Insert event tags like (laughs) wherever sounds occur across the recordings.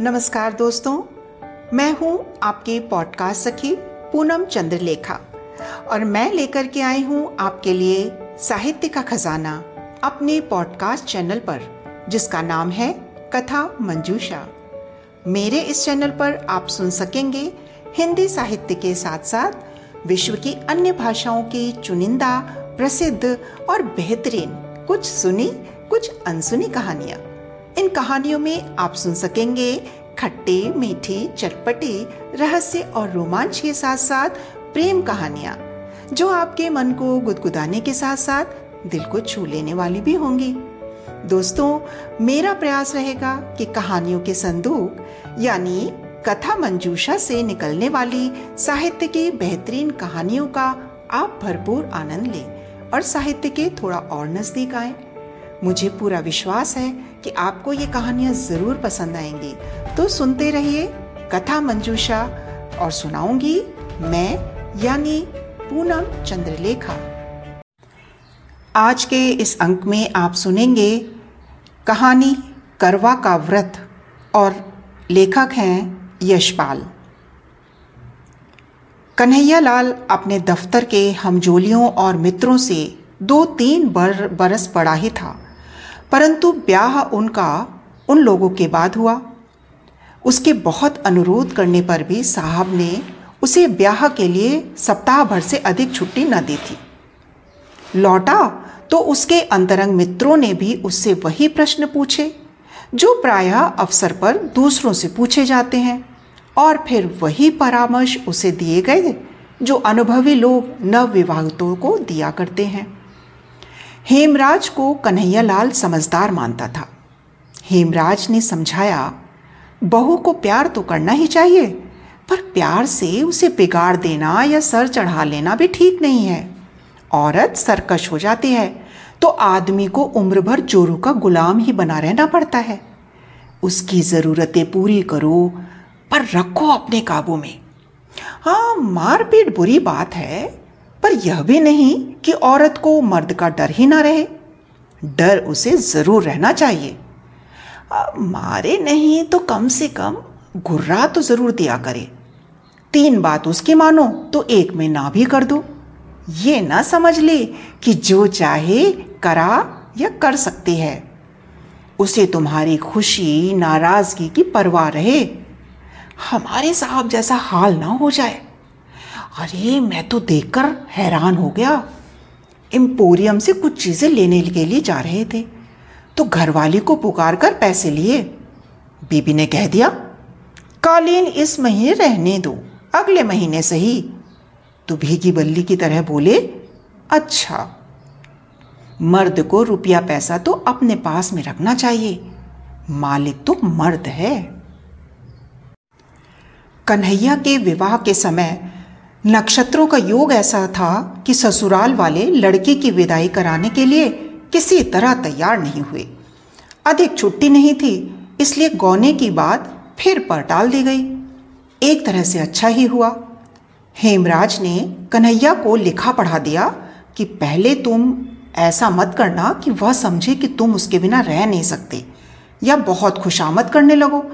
नमस्कार दोस्तों, मैं हूँ आपके पॉडकास्ट सखी पूनम चंद्रलेखा और मैं लेकर के आई हूँ आपके लिए साहित्य का खजाना अपने पॉडकास्ट चैनल पर, जिसका नाम है कथा मंजूषा। मेरे इस चैनल पर आप सुन सकेंगे हिंदी साहित्य के साथ साथ विश्व की अन्य भाषाओं की चुनिंदा, प्रसिद्ध और बेहतरीन कुछ सुनी, कुछ अनसुनी कहानियाँ। इन कहानियों में आप सुन सकेंगे खट्टे, मीठी, चटपटी, रहस्य और रोमांच के साथ साथ प्रेम कहानियाँ, जो आपके मन को गुदगुदाने के साथ साथ दिल को छू लेने वाली भी होंगी। दोस्तों, मेरा प्रयास रहेगा कि कहानियों के संदूक, यानी कथा मंजूषा से निकलने वाली साहित्य की बेहतरीन कहानियों का आप भरपूर आनंद लें और साहित्य के थोड़ा और नज़दीक आए। मुझे पूरा विश्वास है कि आपको ये कहानियाँ ज़रूर पसंद आएँगी। तो सुनते रहिए कथा मंजूषा और सुनाऊँगी मैं यानी पूनम चंद्रलेखा। आज के इस अंक में आप सुनेंगे कहानी करवा का व्रत और लेखक हैं यशपाल। कन्हैया लाल अपने दफ्तर के हमजोलियों और मित्रों से दो तीन बर, बरस पड़ा ही था। परंतु ब्याह उनका उन लोगों के बाद हुआ। उसके बहुत अनुरोध करने पर भी साहब ने उसे ब्याह के लिए सप्ताह भर से अधिक छुट्टी न दी थी। लौटा तो उसके अंतरंग मित्रों ने भी उससे वही प्रश्न पूछे, जो प्रायः अवसर पर दूसरों से पूछे जाते हैं, और फिर वही परामर्श उसे दिए गए, जो अनुभवी लोग नवविवाहितों को दिया करते हैं। हेमराज को कन्हैया लाल समझदार मानता था। हेमराज ने समझाया, बहू को प्यार तो करना ही चाहिए, पर प्यार से उसे बिगाड़ देना या सर चढ़ा लेना भी ठीक नहीं है। औरत सरकश हो जाती है तो आदमी को उम्र भर जोरू का गुलाम ही बना रहना पड़ता है। उसकी ज़रूरतें पूरी करो, पर रखो अपने काबू में। हाँ मारपीट बुरी बात है पर यह भी नहीं कि औरत को मर्द का डर ही ना रहे। डर उसे ज़रूर रहना चाहिए। मारे नहीं तो कम से कम गुर्रा तो ज़रूर दिया करे। तीन बात उसकी मानो तो एक में ना भी कर दो। ये ना समझ ले कि जो चाहे करा या कर सकती है। उसे तुम्हारी खुशी, नाराज़गी की परवाह रहे। हमारे साहब जैसा हाल ना हो जाए। अरे, मैं तो देखकर हैरान हो गया। एम्पोरियम से कुछ चीज़ें लेने के लिए जा रहे थे तो घरवाली को पुकार कर पैसे लिए। बीबी ने कह दिया, कालीन, इस महीने रहने दो, अगले महीने सही। तो भीगी बल्ली की तरह बोले अच्छा मर्द को रुपया पैसा तो अपने पास में रखना चाहिए, मालिक तो मर्द है। कन्हैया के विवाह के समय नक्षत्रों का योग ऐसा था कि ससुराल वाले लड़के की विदाई कराने के लिए किसी तरह तैयार नहीं हुए। अधिक छुट्टी नहीं थी, इसलिए गौने की बात फिर पर टाल दी गई। एक तरह से अच्छा ही हुआ। हेमराज ने कन्हैया को लिखा पढ़ा दिया कि पहले तुम ऐसा मत करना कि वह समझे कि तुम उसके बिना रह नहीं सकते, या बहुत खुशामद करने लगो।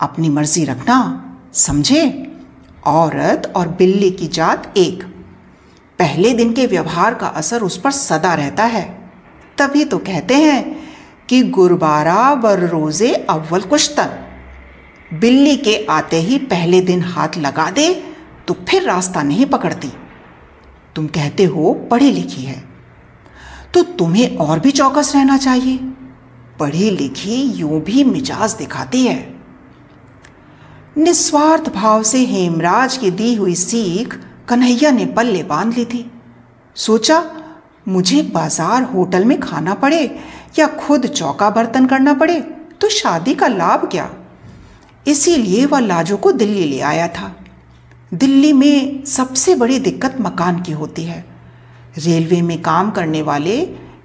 अपनी मर्ज़ी रखना, समझे? औरत और बिल्ली की जात एक। पहले दिन के व्यवहार का असर उस पर सदा रहता है। तभी तो कहते हैं कि गुरबारा बर रोज़े अव्वल कुश्तन। बिल्ली के आते ही पहले दिन हाथ लगा दे तो फिर रास्ता नहीं पकड़ती। तुम कहते हो पढ़ी लिखी है। तो तुम्हें और भी चौकस रहना चाहिए। पढ़ी लिखी यूँ भी मिजाज दिखाती है। निस्वार्थ भाव से हेमराज की दी हुई सीख कन्हैया ने पल्ले बाँध ली थी। सोचा, मुझे बाज़ार होटल में खाना पड़े या खुद चौका बर्तन करना पड़े तो शादी का लाभ क्या? इसीलिए वह लाजो को दिल्ली ले आया था। दिल्ली में सबसे बड़ी दिक्कत मकान की होती है। रेलवे में काम करने वाले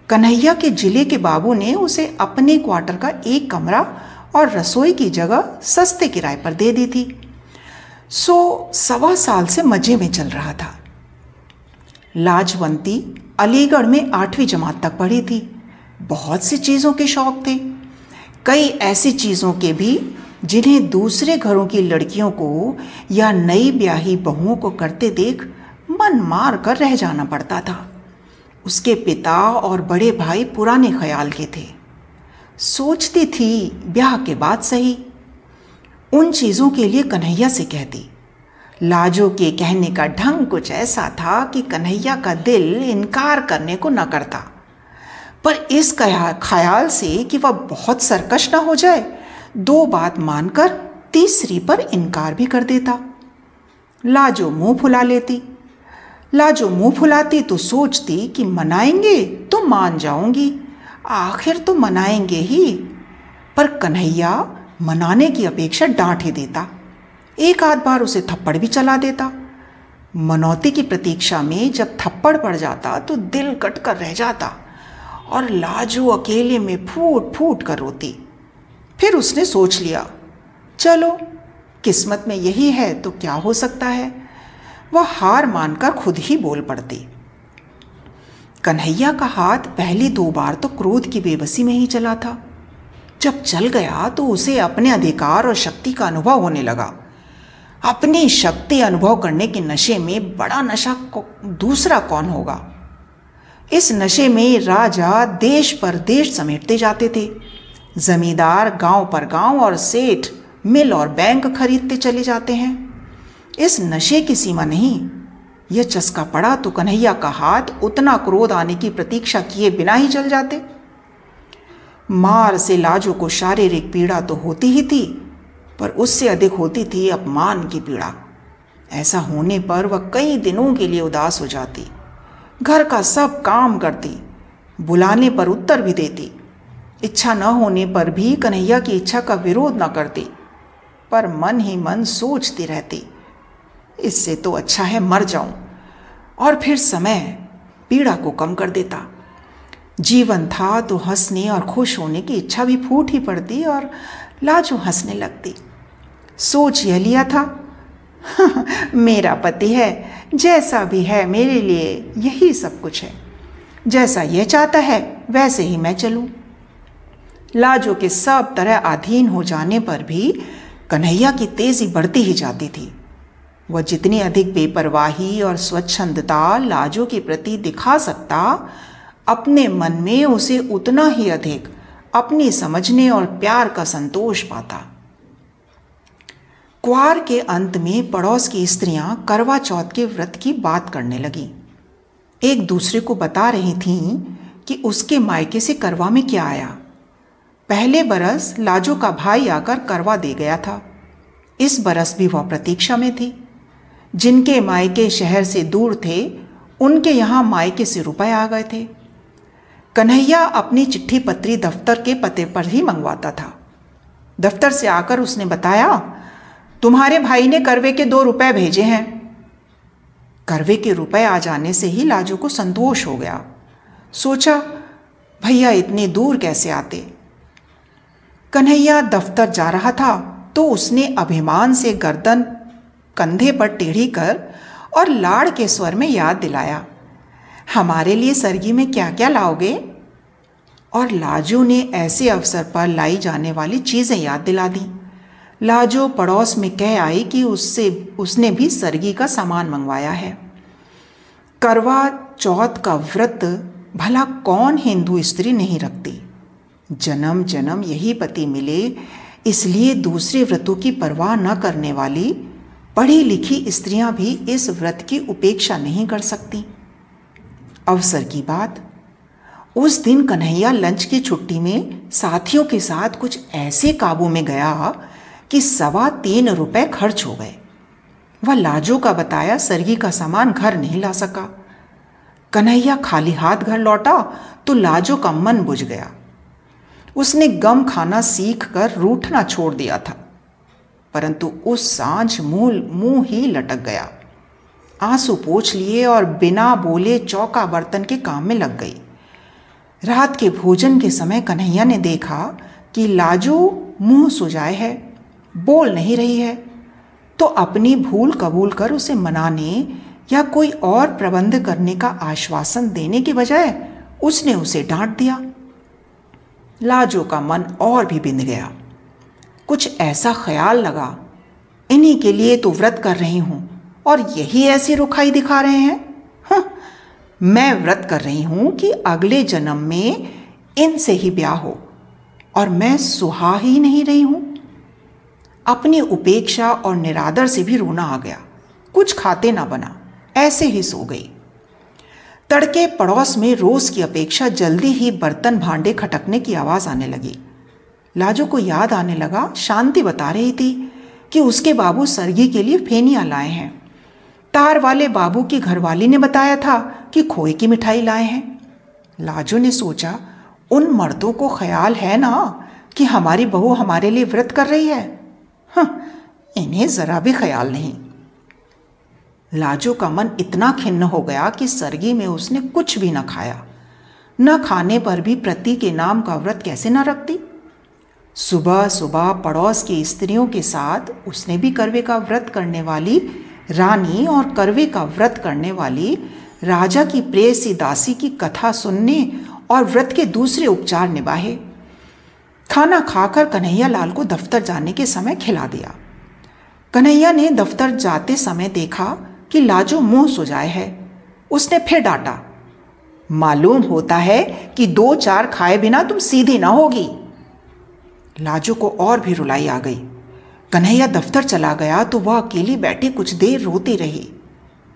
कन्हैया के ज़िले के बाबू ने उसे अपने क्वार्टर का एक कमरा और रसोई की जगह सस्ते किराए पर दे दी थी। सो सवा साल से मज़े में चल रहा था। लाजवंती अलीगढ़ में आठवीं जमात तक पढ़ी थी। बहुत सी चीज़ों के शौक थे। कई ऐसी चीज़ों के भी जिन्हें दूसरे घरों की लड़कियों को या नई ब्याही बहुओं को करते देख मन मार कर रह जाना पड़ता था। उसके पिता और बड़े भाई पुराने ख्याल के थे। सोचती थी, ब्याह के बाद सही। उन चीज़ों के लिए कन्हैया से कहती, लाजो के कहने का ढंग कुछ ऐसा था कि कन्हैया का दिल इनकार करने को न करता। पर इस ख्याल से कि वह बहुत सरकश न हो जाए, दो बात मानकर तीसरी पर इनकार भी कर देता। लाजो मुँह फुला लेती। लाजो मुँह फुलाती तो सोचती कि मनाएँगे तो मान जाऊँगी। आखिर तो मनाएँगे ही, पर कन्हैया मनाने की अपेक्षा डांट ही देता। एक आध बार उसे थप्पड़ भी चला देता। मनौती की प्रतीक्षा में जब थप्पड़ पड़ जाता तो दिल कट कर रह जाता और लाजू अकेले में फूट फूट कर रोती। फिर उसने सोच लिया, चलो, किस्मत में यही है तो क्या हो सकता है? वह हार मानकर खुद ही बोल पड़ती। कन्हैया का हाथ पहली दो बार तो क्रोध की बेबसी में ही चला था। जब चल गया तो उसे अपने अधिकार और शक्ति का अनुभव होने लगा। अपनी शक्ति अनुभव करने के नशे में बड़ा नशा दूसरा कौन होगा? इस नशे में राजा देश पर देश समेटते जाते थे। जमींदार गाँव पर गाँव और सेठ मिल और बैंक खरीदते चले जाते हैं। इस नशे की सीमा नहीं यह चस्का पड़ा तो कन्हैया का हाथ उतना क्रोध आने की प्रतीक्षा किए बिना ही जल जाते। मार से लाजो को शारीरिक पीड़ा तो होती ही थी, पर उससे अधिक होती थी अपमान की पीड़ा। ऐसा होने पर वह कई दिनों के लिए उदास हो जाती, घर का सब काम करती, बुलाने पर उत्तर भी देती। इच्छा न होने पर भी कन्हैया की इच्छा का विरोध न करती, पर मन ही मन सोचती रहती, इससे तो अच्छा है मर जाऊँ। और फिर समय पीड़ा को कम कर देता। जीवन था तो हंसने और खुश होने की इच्छा भी फूट ही पड़ती और लाजू हंसने लगती। सोच यह लिया था, (laughs) मेरा पति है, जैसा भी है मेरे लिए यही सब कुछ है। जैसा यह चाहता है, वैसे ही मैं चलूँ। लाजो के सब तरह अधीन हो जाने पर भी कन्हैया की तेज़ी बढ़ती ही जाती थी। वह जितनी अधिक बेपरवाही और स्वच्छंदता लाजो के प्रति दिखा सकता, अपने मन में उसे उतना ही अधिक अपनी समझने और प्यार का संतोष पाता। क्वार के अंत में पड़ोस की स्त्रियाँ करवा चौथ के व्रत की बात करने लगी। एक दूसरे को बता रही थीं कि उसके मायके से करवा में क्या आया। पहले बरस लाजो का भाई आकर करवा दे गया था। इस बरस भी वह प्रतीक्षा में थी। जिनके मायके शहर से दूर थे, उनके यहाँ मायके से रुपए आ गए थे। कन्हैया अपनी चिट्ठी पत्री दफ्तर के पते पर ही मंगवाता था। दफ्तर से आकर उसने बताया, तुम्हारे भाई ने करवे के दो रुपए भेजे हैं। करवे के रुपए आ जाने से ही लाजू को संतोष हो गया। सोचा, भैया, इतनी दूर कैसे आते? कन्हैया दफ्तर जा रहा था तो उसने अभिमान से गर्दन कंधे पर टेढ़ी कर और लाड़ के स्वर में याद दिलाया, हमारे लिए सरगी में क्या क्या लाओगे? और लाजो ने ऐसे अवसर पर लाई जाने वाली चीज़ें याद दिला दी। लाजो पड़ोस में कह आई कि उससे, उसने भी सरगी का सामान मंगवाया है। करवा चौथ का व्रत भला कौन हिंदू स्त्री नहीं रखती? जन्म जन्म यही पति मिले, इसलिए दूसरे व्रतों की परवाह न करने वाली पढ़ी लिखी स्त्रियाँ भी इस व्रत की उपेक्षा नहीं कर सकती। अवसर की बात, उस दिन कन्हैया लंच की छुट्टी में साथियों के साथ कुछ ऐसे काबू में गया कि सवा तीन रुपए खर्च हो गए। वह लाजो का बताया सरगी का सामान घर नहीं ला सका। कन्हैया खाली हाथ घर लौटा तो लाजो का मन बुझ गया। उसने गम खाना सीख कर रूठना छोड़ दिया था। परंतु उस साँझ मूल, मुँह ही लटक गया। आँसू पोछ लिए और बिना बोले चौका बर्तन के काम में लग गई। रात के भोजन के समय कन्हैया ने देखा कि लाजो मुँह सुजाए है, बोल नहीं रही है तो अपनी भूल कबूल कर उसे मनाने या कोई और प्रबंध करने का आश्वासन देने के बजाय उसने उसे डांट दिया। लाजो का मन और भी बिंद गया। कुछ ऐसा ख्याल लगा, इन्हीं के लिए तो व्रत कर रही हूँ और यही ऐसी रुखाई दिखा रहे हैं। मैं व्रत कर रही हूँ कि अगले जन्म में इनसे ही ब्याह हो और मैं सुहा ही नहीं रही हूँ। अपनी उपेक्षा और निरादर से भी रोना आ गया। कुछ खाते ना बना, ऐसे ही सो गई। तड़के पड़ोस में रोज की अपेक्षा जल्दी ही बर्तन भांडे खटकने की आवाज़ आने लगी। लाजो को याद आने लगा, शांति बता रही थी कि उसके बाबू सरगी के लिए फेनिया लाए हैं। तार वाले बाबू की घरवाली ने बताया था कि खोए की मिठाई लाए हैं। लाजो ने सोचा, उन मर्दों को ख्याल है ना कि हमारी बहू हमारे लिए व्रत कर रही है। इन्हें जरा भी ख्याल नहीं। लाजो का मन इतना खिन्न हो गया कि सरगी में उसने कुछ भी न खाया। न खाने पर भी प्रति के नाम का व्रत कैसे न रखती? सुबह सुबह पड़ोस की स्त्रियों के साथ उसने भी करवे का व्रत करने वाली, रानी और करवे का व्रत करने वाली, राजा की प्रेयसी दासी की कथा सुनने और व्रत के दूसरे उपचार निभाए। खाना खाकर कन्हैया लाल को दफ्तर जाने के समय खिला दिया। कन्हैया ने दफ्तर जाते समय देखा कि लाजो मुँह सुजाए है। उसने फिर डांटा, मालूम होता है कि दो चार खाए बिना तुम सीधी ना होगी। लाजो को और भी रुलाई आ गई। कन्हैया दफ्तर चला गया तो वह अकेली बैठी कुछ देर रोती रही।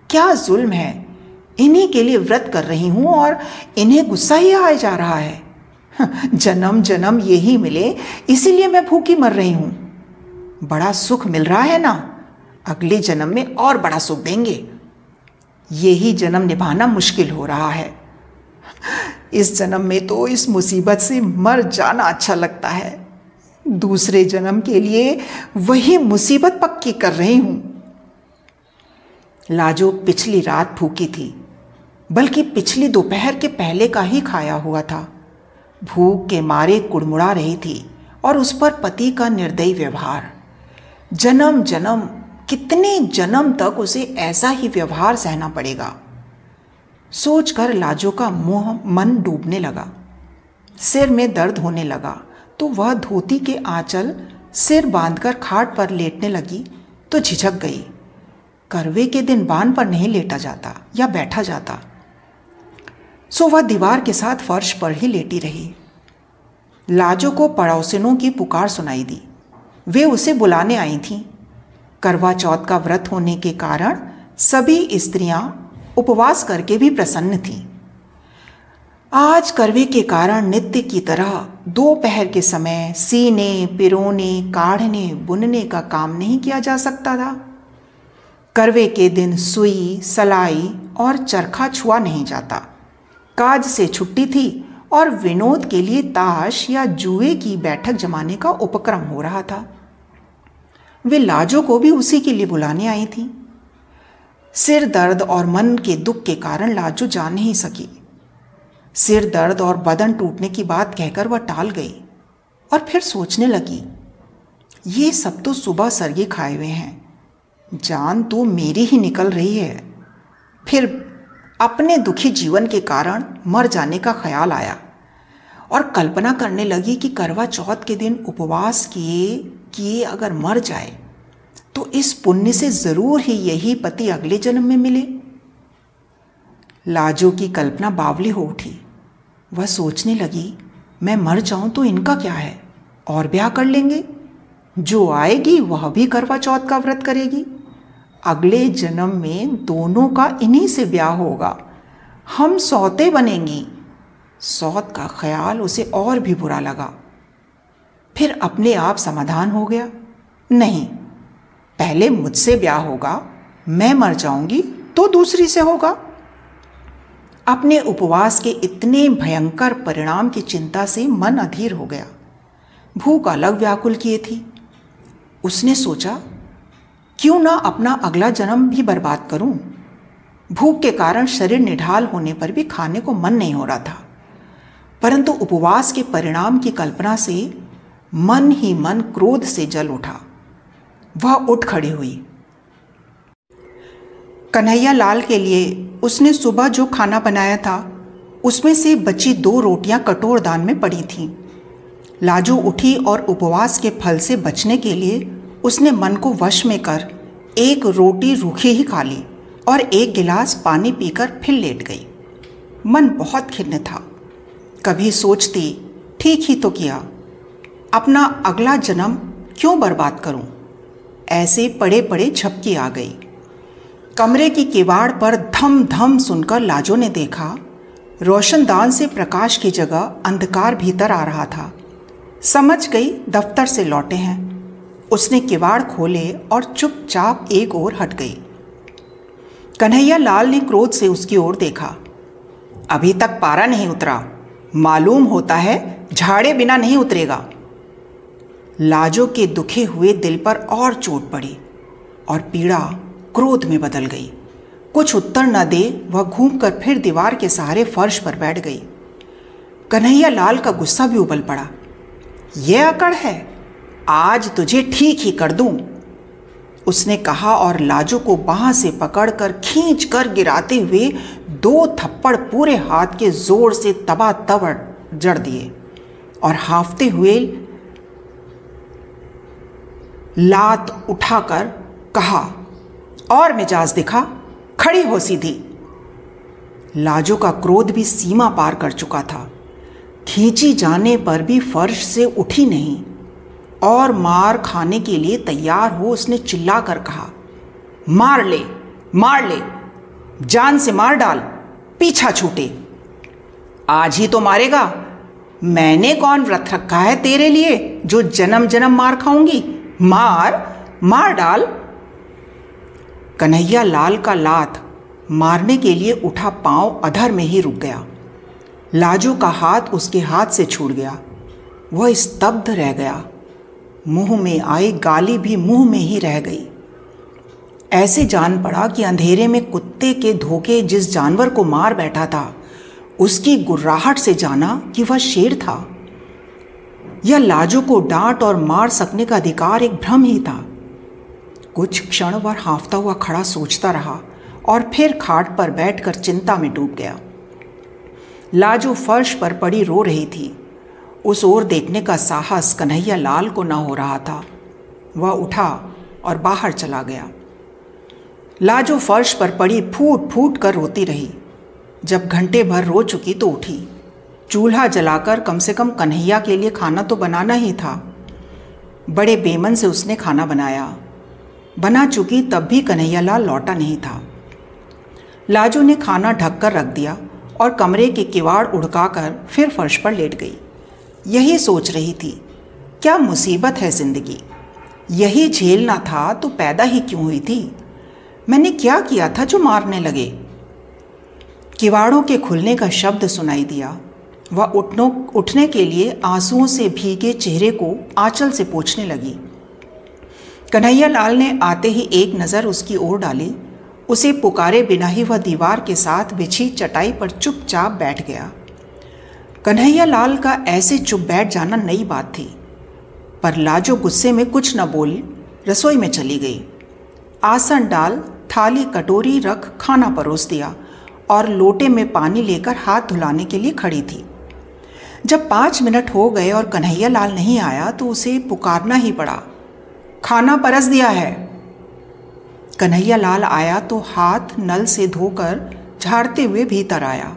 क्या जुल्म है? इन्हीं के लिए व्रत कर रही हूँ और इन्हें गुस्सा ही आए जा रहा है। (laughs) जन्म जन्म यही मिले, इसीलिए मैं भूखी मर रही हूँ। बड़ा सुख मिल रहा है ना? अगले जन्म में और बड़ा सुख देंगे। यही जन्म निभाना मुश्किल हो रहा है। (laughs) इस जन्म में तो इस मुसीबत से मर जाना अच्छा लगता है। दूसरे जन्म के लिए वही मुसीबत पक्की कर रही हूँ। लाजो पिछली रात भूखी थी, बल्कि पिछली दोपहर के पहले का ही खाया हुआ था। भूख के मारे कुड़मुड़ा रही थी और उस पर पति का निर्दयी व्यवहार। जन्म जन्म, कितने जन्म तक उसे ऐसा ही व्यवहार सहना पड़ेगा? सोचकर लाजो का मुँह मन डूबने लगा, सिर में दर्द होने लगा। तो वह धोती के आंचल सिर बांधकर खाट पर लेटने लगी तो झिझक गई। करवे के दिन बाँध पर नहीं लेटा जाता या बैठा जाता। सो वह दीवार के साथ फर्श पर ही लेटी रही। लाजो को पड़ोसिनों की पुकार सुनाई दी। वे उसे बुलाने आई थीं। करवा चौथ का व्रत होने के कारण सभी स्त्रियाँ उपवास करके भी प्रसन्न थीं। आज करवे के कारण नित्य की तरह दोपहर के समय सीने, पिरोने, काढ़ने, बुनने का काम नहीं किया जा सकता था। करवे के दिन सुई, सलाई और चरखा छुआ नहीं जाता। काज से छुट्टी थी और विनोद के लिए ताश या जुए की बैठक जमाने का उपक्रम हो रहा था। वे लाजो को भी उसी के लिए बुलाने आई थी। सिर दर्द और मन के दुख के कारण लाजो जा नहीं सकी। सिर दर्द और बदन टूटने की बात कहकर वह टाल गई और फिर सोचने लगी, ये सब तो सुबह सरगे खाए हुए हैं। जान तो मेरी ही निकल रही है। फिर अपने दुखी जीवन के कारण मर जाने का ख्याल आया और कल्पना करने लगी कि करवा चौथ के दिन उपवास किए किए अगर मर जाए तो इस पुण्य से ज़रूर ही यही पति अगले जन्म में मिले। लाजो की कल्पना बावली हो उठी। वह सोचने लगी, मैं मर जाऊँ तो इनका क्या है? और ब्याह कर लेंगे? जो आएगी वह भी करवा चौथ का व्रत करेगी। अगले जन्म में दोनों का इन्हीं से ब्याह होगा। हम सौते बनेंगी। सौत का ख्याल उसे और भी बुरा लगा। फिर अपने आप समाधान हो गया। नहीं, पहले मुझसे ब्याह होगा, मैं मर जाऊँगी तो दूसरी से होगा। अपने उपवास के इतने भयंकर परिणाम की चिंता से मन अधीर हो गया। भूख अलग व्याकुल किए थी। उसने सोचा, क्यों ना अपना अगला जन्म भी बर्बाद करूँ? भूख के कारण शरीर निढाल होने पर भी खाने को मन नहीं हो रहा था। परंतु उपवास के परिणाम की कल्पना से मन ही मन क्रोध से जल उठा। वह उठ खड़ी हुई। कन्हैया लाल के लिए उसने सुबह जो खाना बनाया था, उसमें से बची दो रोटियाँ कटोर दान में पड़ी थीं। लाजू उठी और उपवास के फल से बचने के लिए उसने मन को वश में कर एक रोटी रूखी ही खा ली और एक गिलास पानी पीकर फिर लेट गई। मन बहुत खिन्न था। कभी सोचती, ठीक ही तो किया। अपना अगला जन्म क्यों बर्बाद करूँ? ऐसे पड़े पड़े झपकी आ गई। कमरे की किवाड़ पर धम धम सुनकर लाजो ने देखा, रोशनदान से प्रकाश की जगह अंधकार भीतर आ रहा था। समझ गई दफ्तर से लौटे हैं। उसने किवाड़ खोले और चुपचाप एक ओर हट गई। कन्हैया लाल ने क्रोध से उसकी ओर देखा। अभी तक पारा नहीं उतरा। मालूम होता है झाड़े बिना नहीं उतरेगा। लाजो के दुखे हुए दिल पर और चोट पड़ी और पीड़ा क्रोध में बदल गई। कुछ उत्तर न दे, वह घूमकर फिर दीवार के सहारे फर्श पर बैठ गई। कन्हैया लाल का गुस्सा भी उबल पड़ा। यह अकड़ है। आज तुझे ठीक ही कर दूँ। उसने कहा और लाजो को बाह से पकड़कर खींच कर गिराते हुए दो थप्पड़ पूरे हाथ के ज़ोर से तबा तब जड़ दिए और हाफते हुए लात उठाकर कहा और मिजाज दिखा, खड़ी हो सीधी। लाजो का क्रोध भी सीमा पार कर चुका था। खींची जाने पर भी फर्श से उठी नहीं, और मार खाने के लिए तैयार हो उसने चिल्ला कर कहा, मार ले मार ले, जान से मार डाल, पीछा छूटे। आज ही तो मारेगा। मैंने कौन व्रत रखा है तेरे लिए जो जन्म जन्म मार खाऊँगी? मार मार डाल कन्हैया लाल का लात मारने के लिए उठा पाँव अधर में ही रुक गया। लाजू का हाथ उसके हाथ से छूट गया। वह स्तब्ध रह गया। मुँह में आई गाली भी मुँह में ही रह गई। ऐसे जान पड़ा कि अंधेरे में कुत्ते के धोखे जिस जानवर को मार बैठा था, उसकी गुर्राहट से जाना कि वह शेर था। यह लाजो को डांट और मार सकने का अधिकार एक भ्रम ही था। कुछ क्षण वह हाफता हुआ खड़ा सोचता रहा और फिर खाट पर बैठकर चिंता में डूब गया। लाजो फर्श पर पड़ी रो रही थी। उस ओर देखने का साहस कन्हैया लाल को न हो रहा था। वह उठा और बाहर चला गया। लाजो फर्श पर पड़ी फूट फूट कर रोती रही। जब घंटे भर रो चुकी तो उठी। चूल्हा जलाकर कम से कम कन्हैया के लिए खाना तो बनाना ही था। बड़े बेमन से उसने खाना बनाया। बना चुकी तब भी कन्हैया लाल लौटा नहीं था। लाजो ने खाना ढककर रख दिया और कमरे के किवाड़ उड़काकर फिर फर्श पर लेट गई। यही सोच रही थी, क्या मुसीबत है ज़िंदगी? यही झेलना था तो पैदा ही क्यों हुई थी? मैंने क्या किया था जो मारने लगे? किवाड़ों के खुलने का शब्द सुनाई दिया। वह उठने के लिए आंसुओं से भीगे चेहरे को आंचल से पोछने लगी। कन्हैया लाल ने आते ही एक नज़र उसकी ओर डाली। उसे पुकारे बिना ही वह दीवार के साथ बिछी चटाई पर चुपचाप बैठ गया। कन्हैया लाल का ऐसे चुप बैठ जाना नई बात थी। पर लाजो गुस्से में कुछ न बोल रसोई में चली गई। आसन डाल, थाली कटोरी रख, खाना परोस दिया और लोटे में पानी लेकर हाथ धुलाने के लिए खड़ी थी। जब पाँच मिनट हो गए और कन्हैया लाल नहीं आया तो उसे पुकारना ही पड़ा। खाना परस दिया है। कन्हैया लाल आया तो हाथ नल से धोकर झाड़ते हुए भीतर आया।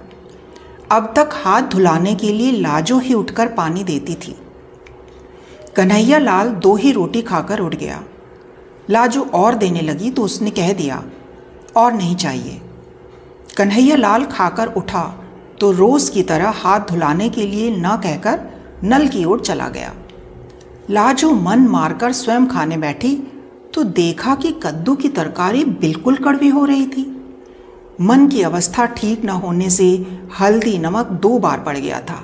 अब तक हाथ धुलाने के लिए लाजो ही उठकर पानी देती थी। कन्हैया लाल दो ही रोटी खाकर उठ गया। लाजो और देने लगी तो उसने कह दिया, और नहीं चाहिए। कन्हैया लाल खाकर उठा तो रोज की तरह हाथ धुलाने के लिए न कहकर नल की ओर चला गया। लाजो मन मारकर स्वयं खाने बैठी तो देखा कि कद्दू की तरकारी बिल्कुल कड़वी हो रही थी। मन की अवस्था ठीक न होने से हल्दी नमक दो बार पड़ गया था।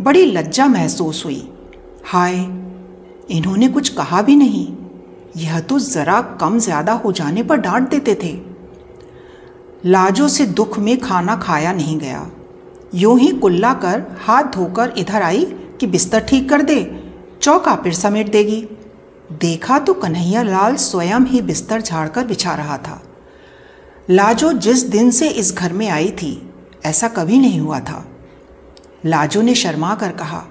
बड़ी लज्जा महसूस हुई। हाय, इन्होंने कुछ कहा भी नहीं। यह तो ज़रा कम ज़्यादा हो जाने पर डांट देते थे। लाजो से दुख में खाना खाया नहीं गया। यूँ ही कुल्ला कर हाथ धोकर इधर आई कि बिस्तर ठीक कर दे चौका फिर समेट देगी। देखा तो कन्हैया लाल स्वयं ही बिस्तर झाड़कर बिछा रहा था। लाजो जिस दिन से इस घर में आई थी, ऐसा कभी नहीं हुआ था। लाजो ने शर्मा कर कहा,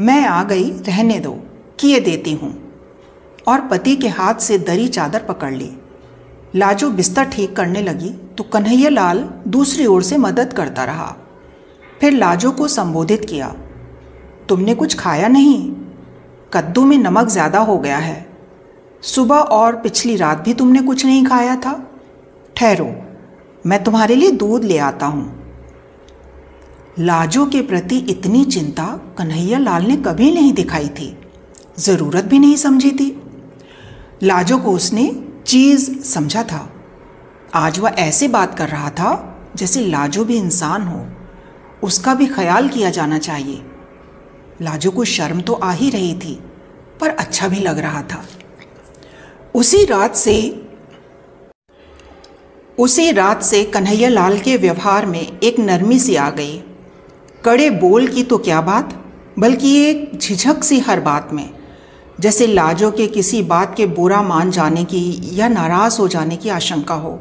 मैं आ गई, रहने दो, किए देती हूँ। और पति के हाथ से दरी चादर पकड़ ली। लाजो बिस्तर ठीक करने लगी तो कन्हैया लाल दूसरी ओर से मदद करता रहा। फिर लाजो को संबोधित किया, तुमने कुछ खाया नहीं? कद्दू में नमक ज़्यादा हो गया है। सुबह और पिछली रात भी तुमने कुछ नहीं खाया था? ठहरो, मैं तुम्हारे लिए दूध ले आता हूँ। लाजो के प्रति इतनी चिंता कन्हैया लाल ने कभी नहीं दिखाई थी। ज़रूरत भी नहीं समझी थी। लाजो को उसने चीज़ समझा था। आज वह ऐसे बात कर रहा था जैसे लाजो भी इंसान हो। उसका भी ख्याल किया जाना चाहिए। लाजो को शर्म तो आ ही रही थी, पर अच्छा भी लग रहा था। उसी रात से, उसी रात से कन्हैया लाल के व्यवहार में एक नरमी सी आ गई। कड़े बोल की तो क्या बात, बल्कि एक झिझक सी हर बात में, जैसे लाजो के किसी बात के बुरा मान जाने की या नाराज़ हो जाने की आशंका हो।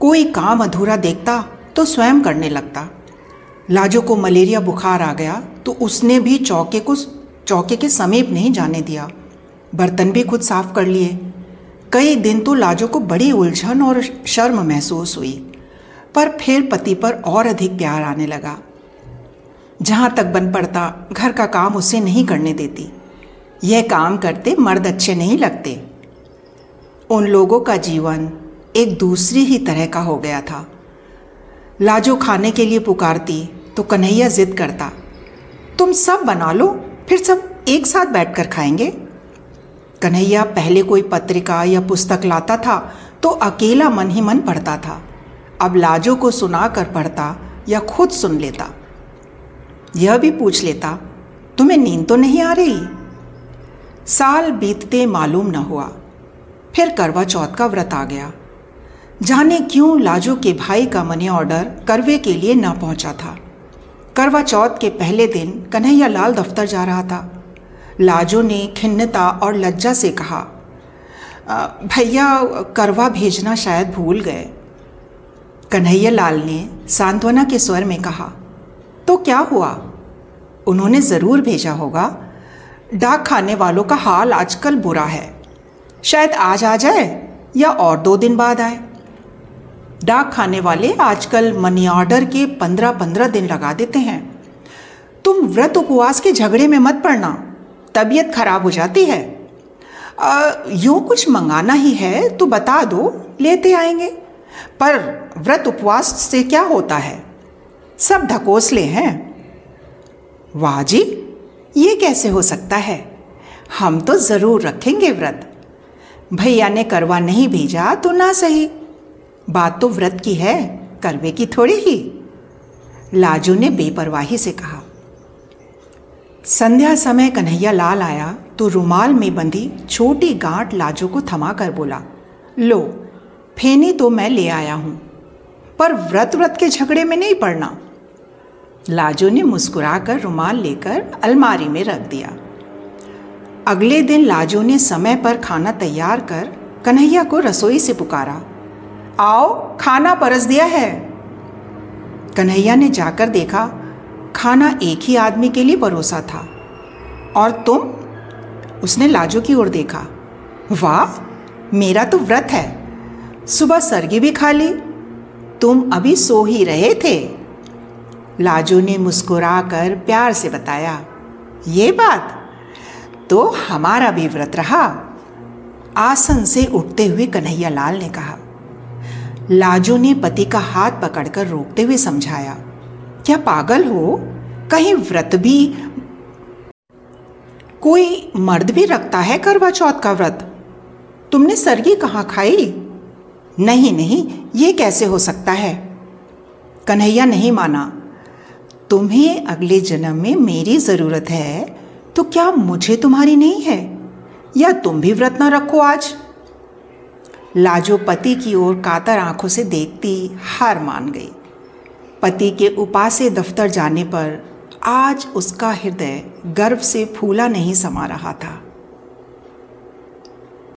कोई काम अधूरा देखता तो स्वयं करने लगता। लाजो को मलेरिया बुखार आ गया तो उसने भी चौके को चौके के समीप नहीं जाने दिया। बर्तन भी खुद साफ़ कर लिए। कई दिन तो लाजो को बड़ी उलझन और शर्म महसूस हुई। पर फिर पति पर और अधिक प्यार आने लगा। जहाँ तक बन पड़ता, घर का काम उसे नहीं करने देती। यह काम करते मर्द अच्छे नहीं लगते। उन लोगों का जीवन एक दूसरी ही तरह का हो गया था। लाजो खाने के लिए पुकारती तो कन्हैया जिद करता, तुम सब बना लो, फिर सब एक साथ बैठकर खाएँगे? कन्हैया पहले कोई पत्रिका या पुस्तक लाता था तो अकेला मन ही मन पढ़ता था। अब लाजो को सुना कर पढ़ता या खुद सुन लेता। यह भी पूछ लेता, तुम्हें नींद तो नहीं आ रही? साल बीतते मालूम न हुआ। फिर करवा चौथ का व्रत आ गया। जाने क्यों लाजो के भाई का मनी ऑर्डर करवे के लिए न पहुँचा था। करवा चौथ के पहले दिन कन्हैया लाल दफ्तर जा रहा था। लाजो ने खिन्नता और लज्जा से कहा भैया, करवा भेजना शायद भूल गए। कन्हैया लाल ने सांत्वना के स्वर में कहा तो क्या हुआ? उन्होंने ज़रूर भेजा होगा। डाक खाने वालों का हाल आजकल बुरा है। शायद आज आ जाए या और दो दिन बाद आए। डाक खाने वाले आजकल मनी ऑर्डर के पंद्रह पंद्रह दिन लगा देते हैं। तुम व्रत उपवास के झगड़े में मत पड़ना, तबीयत खराब हो जाती है। यूँ कुछ मंगाना ही है तो बता दो, लेते आएँगे। पर व्रत उपवास से क्या होता है? सब ढकोसले हैं। वाह जी, ये कैसे हो सकता है? हम तो ज़रूर रखेंगे व्रत। भैया ने करवा नहीं भेजा तो ना सही। बात तो व्रत की है, करवे की थोड़ी ही। लाजू ने बेपरवाही से कहा। संध्या समय कन्हैया लाल आया तो रुमाल में बंधी छोटी गांठ लाजू को थमा कर बोला, लो, फेनी तो मैं ले आया हूँ, पर व्रत व्रत के झगड़े में नहीं पड़ना। लाजो ने मुस्कुराकर रुमाल लेकर अलमारी में रख दिया। अगले दिन लाजो ने समय पर खाना तैयार कर कन्हैया को रसोई से पुकारा। आओ, खाना परस दिया है। कन्हैया ने जाकर देखा, खाना एक ही आदमी के लिए परोसा था। और तुम? उसने लाजो की ओर देखा। वाह, मेरा तो व्रत है। सुबह सरगी भी खा ली। तुम अभी सो ही रहे थे। लाजो ने मुस्कुराकर प्यार से बताया, ये बात? तो हमारा भी व्रत रहा? आसन से उठते हुए कन्हैया लाल ने कहा लाजो ने पति का हाथ पकड़कर रोकते हुए समझाया, क्या पागल हो? कहीं व्रत भी, कोई मर्द भी रखता है करवा चौथ का व्रत? तुमने सरगी कहाँ खाई? नहीं नहीं, ये कैसे हो सकता है? कन्हैया नहीं माना। तुम्हें अगले जन्म में मेरी ज़रूरत है तो क्या मुझे तुम्हारी नहीं है? या तुम भी व्रत ना रखो आज? लाजो पति की ओर कातर आँखों से देखती हार मान गई। पति के उपासे दफ्तर जाने पर आज उसका हृदय गर्व से फूला नहीं समा रहा था।